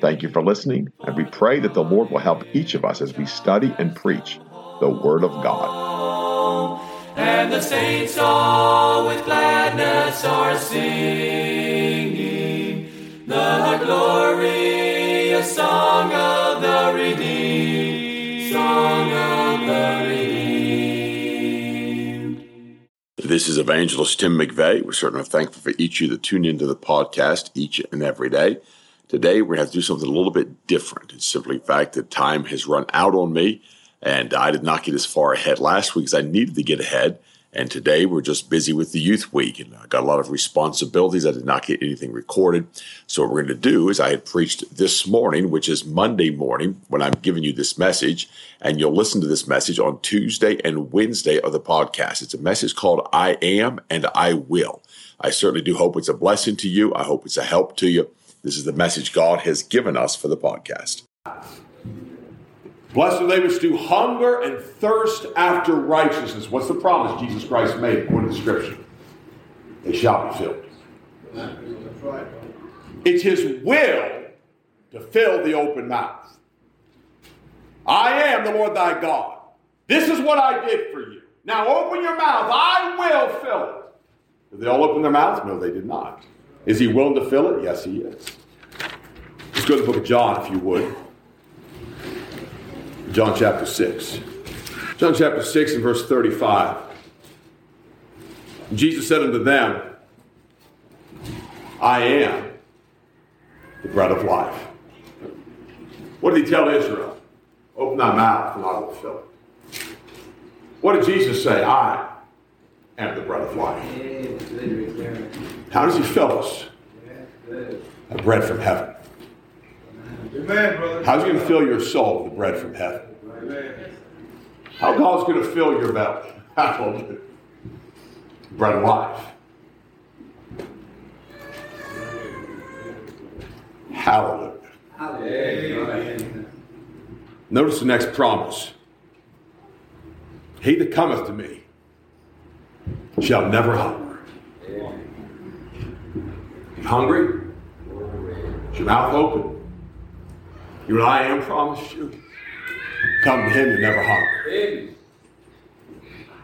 Thank you for listening, and we pray that the Lord will help each of us as we study and preach the Word of God. And the saints all with gladness are singing the glorious song of the redeemed, song of the redeemed. This is Evangelist Tim McVeigh. We're certainly thankful for each of you that tune into the podcast each and every day. Today, we're going to have to do something a little bit different. It's simply the fact that time has run out on me, and I did not get as far ahead last week as I needed to get ahead. And today, we're just busy with the Youth Week, and I got a lot of responsibilities. I did not get anything recorded. So, what we're going to do is, I had preached this morning, which is Monday morning, when I'm giving you this message, and you'll listen to this message on Tuesday and Wednesday of the podcast. It's a message called I Am and I Will. I certainly do hope it's a blessing to you. I hope it's a help to you. This is the message God has given us for the podcast. Blessed are they which do hunger and thirst after righteousness. What's the promise Jesus Christ made according to the Scripture? They shall be filled. It's His will to fill the open mouth. I am the Lord thy God. This is what I did for you. Now open your mouth. I will fill it. Did they all open their mouths? No, they did not. Is he willing to fill it? Yes, he is. Let's go to the book of John, if you would. John chapter 6. John chapter 6 and verse 35. Jesus said unto them, I am the bread of life. What did he tell Israel? Open thy mouth and I will fill it. What did Jesus say? I am the bread of life. How does he fill us? A bread from heaven. How's he going to fill your soul with the bread from heaven? How God's going to fill your belly? Hallelujah. Bread of life. Hallelujah. Notice the next promise. He that cometh to me shall never hunger. You hungry? Your mouth open? You and I am promised you. Come to him, you never hunger.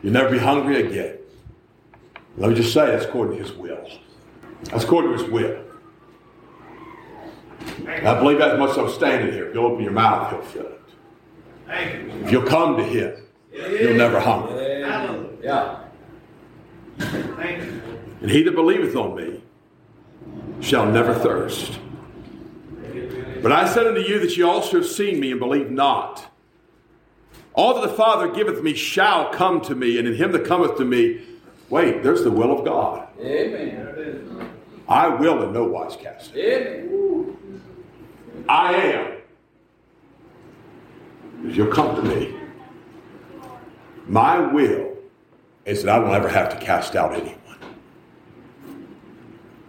You'll never be hungry again. Let me just say that's according to his will. That's according to his will. And I believe that much I'm standing here. If you'll open your mouth, he'll fill it. If you'll come to him, you'll never hunger. Yeah. And he that believeth on me shall never thirst. But I said unto you that ye also have seen me and believe not. All that the Father giveth me shall come to me, and in him that cometh to me, wait, there's the will of God. Amen. I will in no wise cast. Amen. I am. If you'll come to me, my will is that I don't ever have to cast out anyone.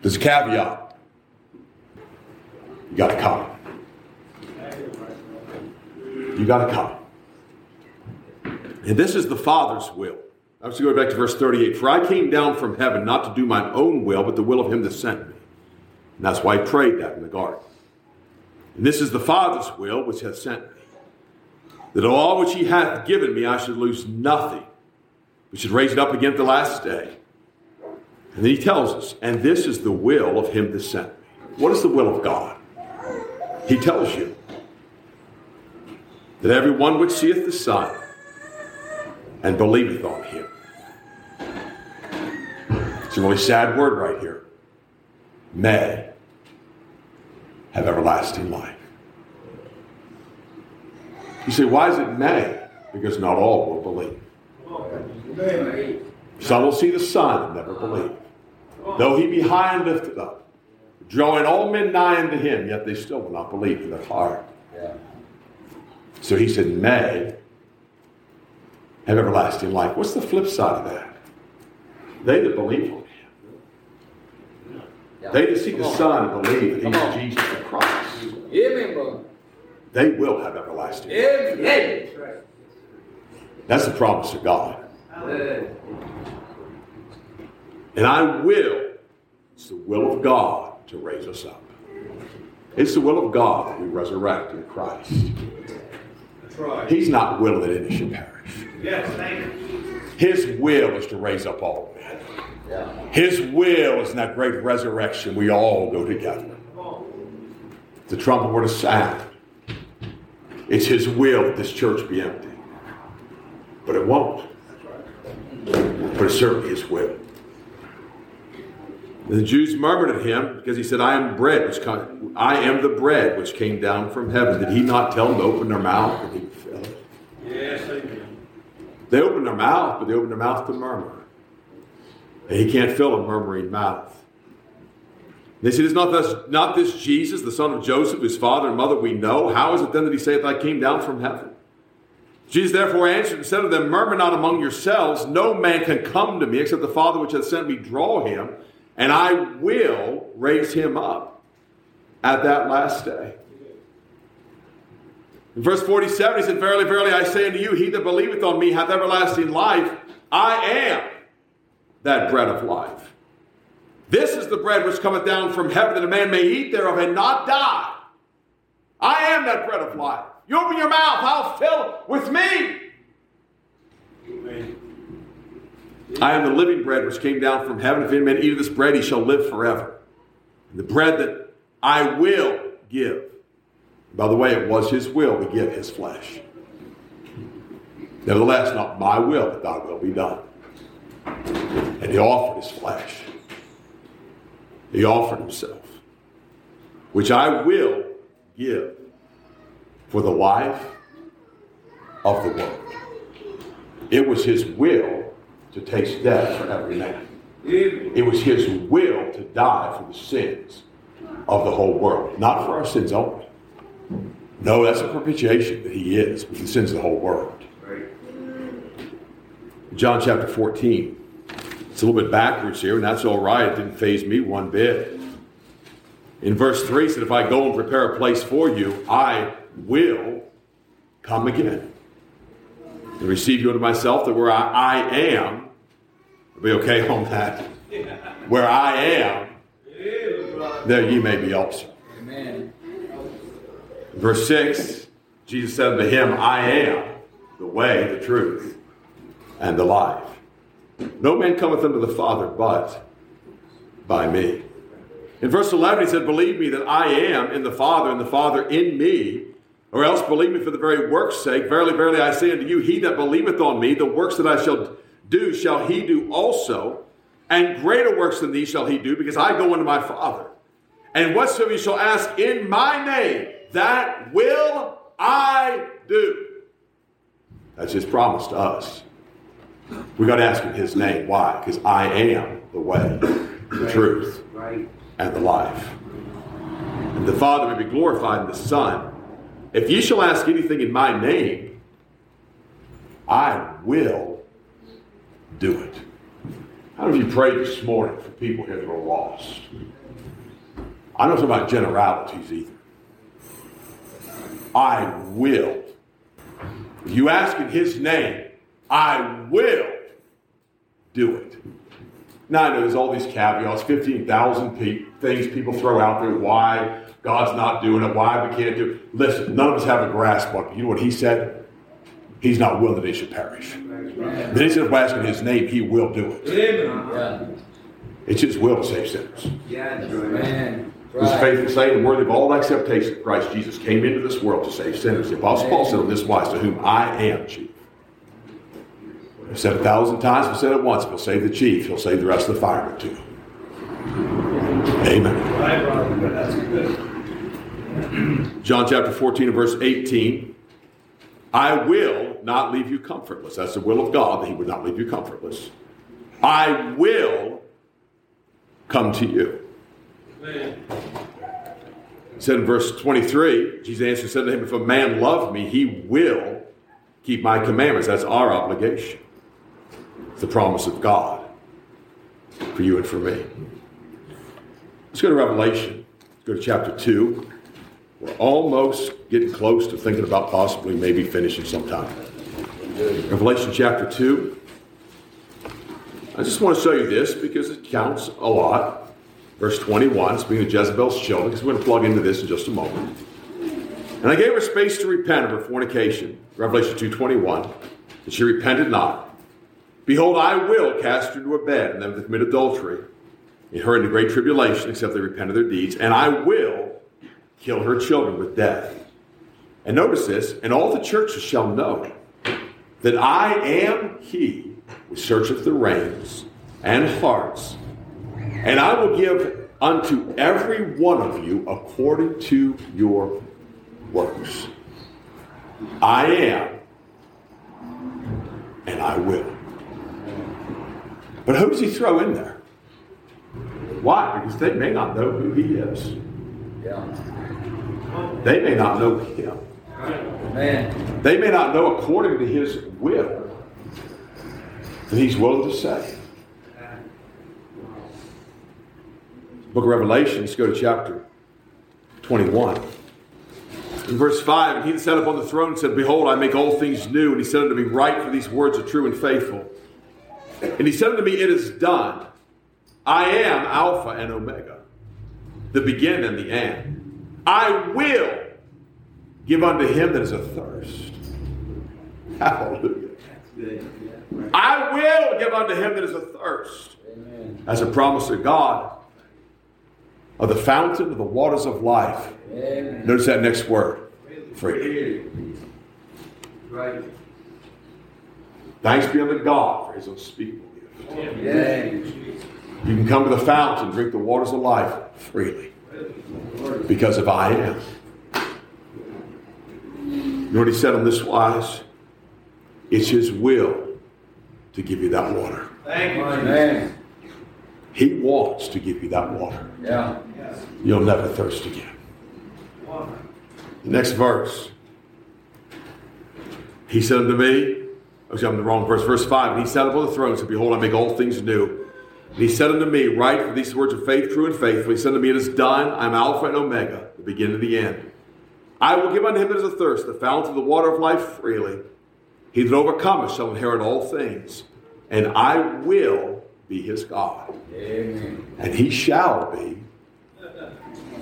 There's a caveat. You got to come. You got to come. And this is the Father's will. I was going back to verse 38. For I came down from heaven not to do my own will, but the will of him that sent me. And that's why I prayed that in the garden. And this is the Father's will which hath sent me. That all which he hath given me I should lose nothing, should raise it up again at the last day. And then he tells us, and this is the will of him that sent me. What is the will of God? He tells you that every one which seeth the Son and believeth on him. It's a really sad word right here. May have everlasting life. You say, why is it may? Because not all will believe. Some will see the Son and never believe. Though he be high and lifted up, drawing all men nigh unto him, yet they still will not believe in their heart. So he said, may have everlasting life. What's the flip side of that? They that believe on him. They that see the. Son and believe that he's. Jesus the Christ. Amen, brother. They will have everlasting life. Amen. That's the promise of God. And I will, it's the will of God to raise us up. It's the will of God that we resurrect in Christ. That's right. He's not willing that any should perish. Yes, thank you. His will is to raise up all men. Yeah. His will is in that great resurrection. We all go together. The trumpet were to sound. It's His will that this church be empty. But it won't. But it certainly is will. The Jews murmured at him because he said, I am bread which come, I am the bread which came down from heaven. Did he not tell them to open their mouth and he it? Yes, amen. They opened their mouth, but they opened their mouth to murmur. And he can't fill a murmuring mouth. They said, Is not this, not this Jesus, the son of Joseph, whose father and mother we know? How is it then that he saith, I came down from heaven? Jesus therefore answered and said to them, Murmur not among yourselves. No man can come to me except the Father which hath sent me draw him, and I will raise him up at that last day. In verse 47, he said, Verily, verily, I say unto you, he that believeth on me hath everlasting life. I am that bread of life. This is the bread which cometh down from heaven, that a man may eat thereof and not die. I am that bread of life. You open your mouth, I'll fill it with me. Amen. I am the living bread which came down from heaven. If any man eat of this bread, he shall live forever. And the bread that I will give. By the way, it was his will to give his flesh. Nevertheless, not my will, but thy will be done. And he offered his flesh. He offered himself, which I will give for the life of the world. It was his will to taste death for every man. It was his will to die for the sins of the whole world, not for our sins only. No, that's a propitiation that he is with the sins of the whole world. John chapter 14. It's a little bit backwards here, and that's all right. It didn't faze me one bit. In verse 3, it said, If I go and prepare a place for you, I will come again and receive you unto myself, that where I, I am, I'll be okay on that. Where I am, there ye may be also. Amen. Verse 6, Jesus said unto him, I am the way, the truth, and the life. No man cometh unto the Father but by me. In verse 11, he said, Believe me that I am in the Father, and the Father in me, or else believe me for the very work's sake. Verily, verily, I say unto you, he that believeth on me, the works that I shall do, shall he do also, and greater works than these shall he do, because I go unto my Father. And whatsoever you shall ask in my name, that will I do. That's his promise to us. We got to ask in his name. Why? Because I am the way, the truth, Right. and the life. And the Father may be glorified in the Son. If ye shall ask anything in my name, I will do it. How many of you prayed this morning for people here that are lost? I don't know about generalities either. I will. If you ask in his name, I will do it. Now I know there's all these caveats, 15,000 pe- things people throw out there, why God's not doing it, why we can't do it. Listen, none of us have a grasp on it. You know what he said? He's not willing that they should perish. Then he said, if we ask in his name, he will do it. Amen. Yeah. It's his will to save sinners. Yeah. Amen. Who's Right. faithful, saying, and worthy of all acceptation, Christ Jesus came into this world to save sinners. The Apostle Paul said on this wise, to whom I am chief. I've said it a thousand times, I've said it once. If he'll save the chief, he'll save the rest of the firemen too. Amen. Right, brother. That's good. John chapter 14 and verse 18. I will not leave you comfortless. That's the will of God that He would not leave you comfortless. I will come to you. Amen. It said in verse 23, Jesus answered said to him, If a man love me, he will keep my commandments. That's our obligation. It's the promise of God for you and for me. Let's go to Revelation. Let's go to chapter 2. We're almost getting close to thinking about possibly maybe finishing sometime. Revelation chapter 2. I just want to show you this because it counts a lot. Verse 21, speaking of Jezebel's children, because we're going to plug into this in just a moment. And I gave her space to repent of her fornication, Revelation 2.21, and she repented not. Behold, I will cast her into a bed, and them that commit adultery, in her into great tribulation, except they repent of their deeds, and I will kill her children with death. And notice this, and all the churches shall know that I am he who searcheth the reins and hearts, and I will give unto every one of you according to your works. I am, and I will. But who does he throw in there? Why? Because they may not know who he is. Yeah. They may not know him. Amen. They may not know according to his will that he's willing to say. Book of Revelations, go to chapter 21. In verse 5, and he that sat upon the throne and said, Behold, I make all things new. And he said unto me, Write, for these words are true and faithful. And he said unto me, It is done. I am Alpha and Omega, the beginning and the end. I will give unto him that is athirst. Hallelujah. I will give unto him that is athirst. Amen. As a promise of God of the fountain of the waters of life. Amen. Notice that next word free. Right. Thanks be unto God for his unspeakable gift. Amen. You can come to the fountain, drink the waters of life freely because of I am. You know what he said on this wise? It's his will to give you that water. Thank you. Amen. He wants to give you that water. Yeah. You'll never thirst again. The next verse. He said unto me, I'm in the wrong verse, verse 5. And he sat upon the throne and said, Behold, I make all things new. And he said unto me, Write, for these words of faith, true and faithful. He said unto me, It is done. I am Alpha and Omega, the beginning and the end. I will give unto him that is athirst the fount of the water of life freely. He that overcometh shall inherit all things, and I will be his God, Amen. and he shall be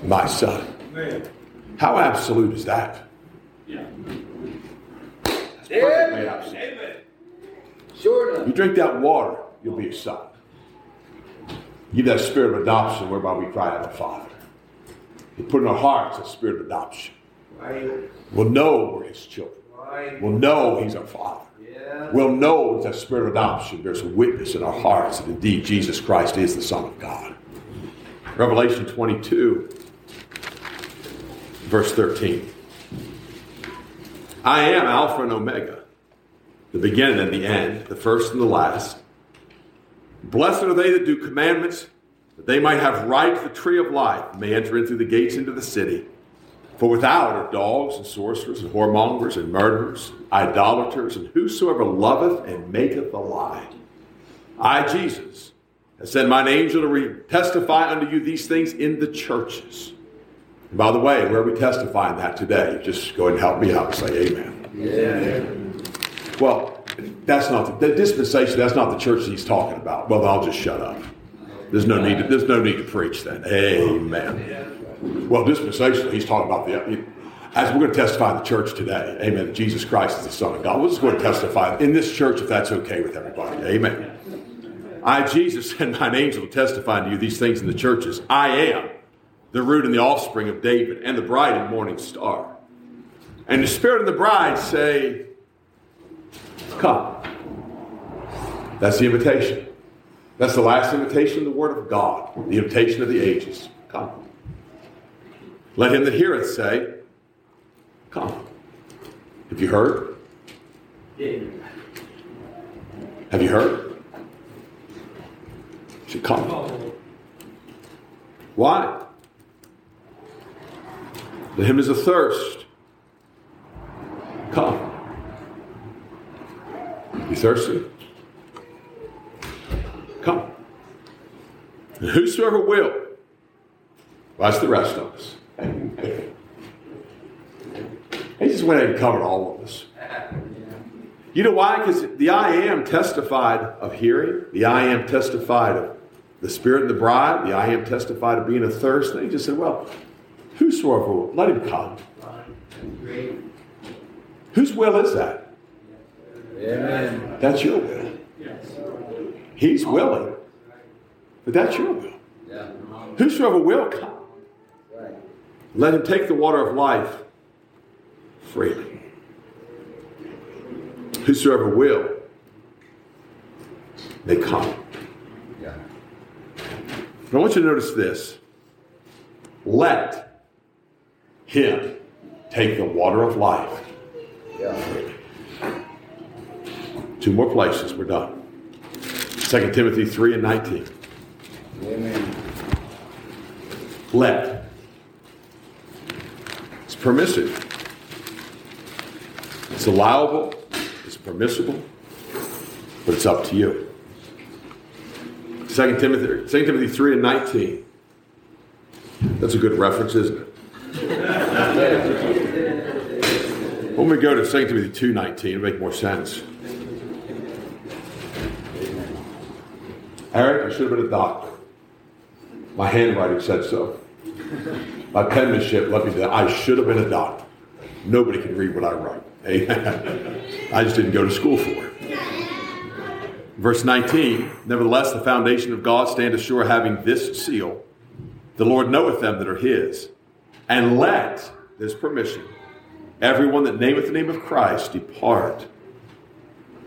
my son. Amen. How absolute is that? Yeah. That's perfectly absolute. Amen. Sure enough. You drink that water, you'll be a son. Give that spirit of adoption whereby we cry out, Father. He put in our hearts a spirit of adoption. Right. We'll know we're his children. Right. We'll know he's our father. Yeah. We'll know that spirit of adoption, there's a witness in our hearts that indeed Jesus Christ is the Son of God. Revelation 22, verse 13. I am Alpha and Omega, the beginning and the end, the first and the last. Blessed are they that do commandments, that they might have right to the tree of life, and may enter in through the gates into the city. For without are dogs and sorcerers and whoremongers and murderers, idolaters, and whosoever loveth and maketh a lie. I, Jesus, have sent mine angel to re- testify unto you these things in the churches. And by the way, where are we testifying that today? Just go ahead and help me out and say amen. Yeah. Well, that's not the, the dispensation. That's not the church he's talking about. Well, I'll just shut up. There's no need. To, there's no need to preach then. Amen. Well, dispensation. He's talking about the. As we're going to testify in the church today, Amen. Jesus Christ is the Son of God. We're just going to testify in this church if that's okay with everybody. Amen. I, Jesus, and mine angel testify to you these things in the churches. I am the root and the offspring of David, and the bride and morning star. And the Spirit and the bride say, Come. That's the invitation. That's the last invitation the Word of God, the invitation of the ages. Come. Let him that heareth say, Come. Have you heard? Have you heard? Should come. Why? To him is a thirst. Come. Thirsty? Come. And whosoever will, well, that's the rest of us. He just went ahead and covered all of us. You know why? Because the I am testified of hearing, the I am testified of the Spirit and the bride, the I am testified of being a thirst. And he just said, Well, whosoever will, let him come. Whose will is that? Amen. That's your will. He's willing, but that's your will. Yeah. Whosoever will come, Right. let him take the water of life freely. Whosoever will, they come. Yeah. But I want you to notice this. Let him take the water of life. Yeah. Two more places, we're done. 2 Timothy 3 and 19. Amen. Let. It's permissive. It's allowable. It's permissible. But it's up to you. 2 Timothy, 2 Timothy 3 and 19. That's a good reference, isn't it? When we go to 2 Timothy 2 19, it'll make more sense. Eric, I should have been a doctor. My handwriting said so. My penmanship let me know I should have been a doctor. Nobody can read what I write. I just didn't go to school for it. Verse 19, nevertheless, the foundation of God standeth sure, having this seal The Lord knoweth them that are his. And let, this permission, everyone that nameth the name of Christ depart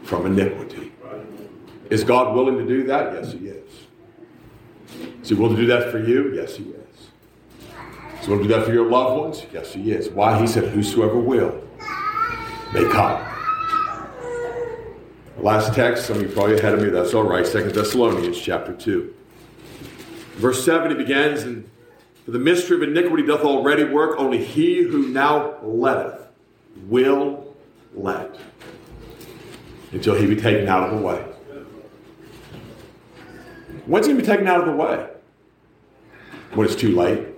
from iniquity. Is God willing to do that? Yes, He is. Is He willing to do that for you? Yes, He is. Is He willing to do that for your loved ones? Yes, He is. Why? He said, Whosoever will may come. Last text, some of you probably ahead of me, that's all right. Second Thessalonians chapter 2. Verse 7, he begins, and for the mystery of iniquity doth already work, only he who now letteth will let until he be taken out of the way. When's he going to be taken out of the way? When it's too late.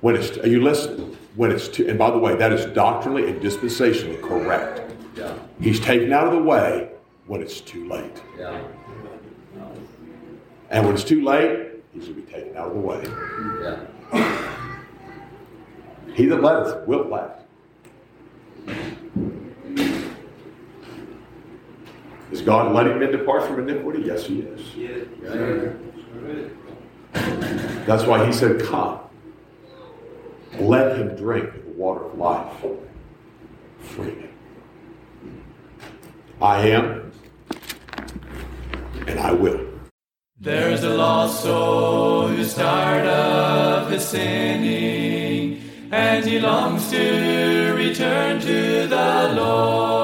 When it's are you listening? When it's too and by the way, that is doctrinally and dispensationally correct. Yeah. He's taken out of the way when it's too late. Yeah. And when it's too late, he's going to be taken out of the way. Yeah. He that letteth will let. God letting men depart from iniquity? Yes, he is. That's why he said, Come. Let him drink the water of life freely. I am, and I will. There's a lost soul who's tired of his sinning, and he longs to return to the Lord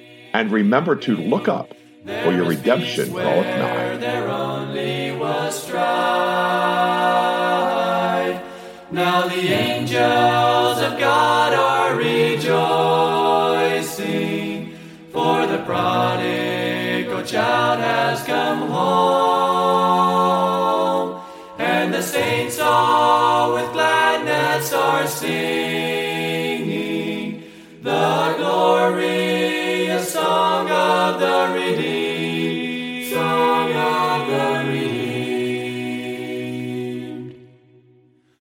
And remember to look up, for your redemption draweth nigh. There only was strife. Now the angels of God are rejoicing, for the prodigal child has come home, and the saints all with gladness are singing. The redeemed.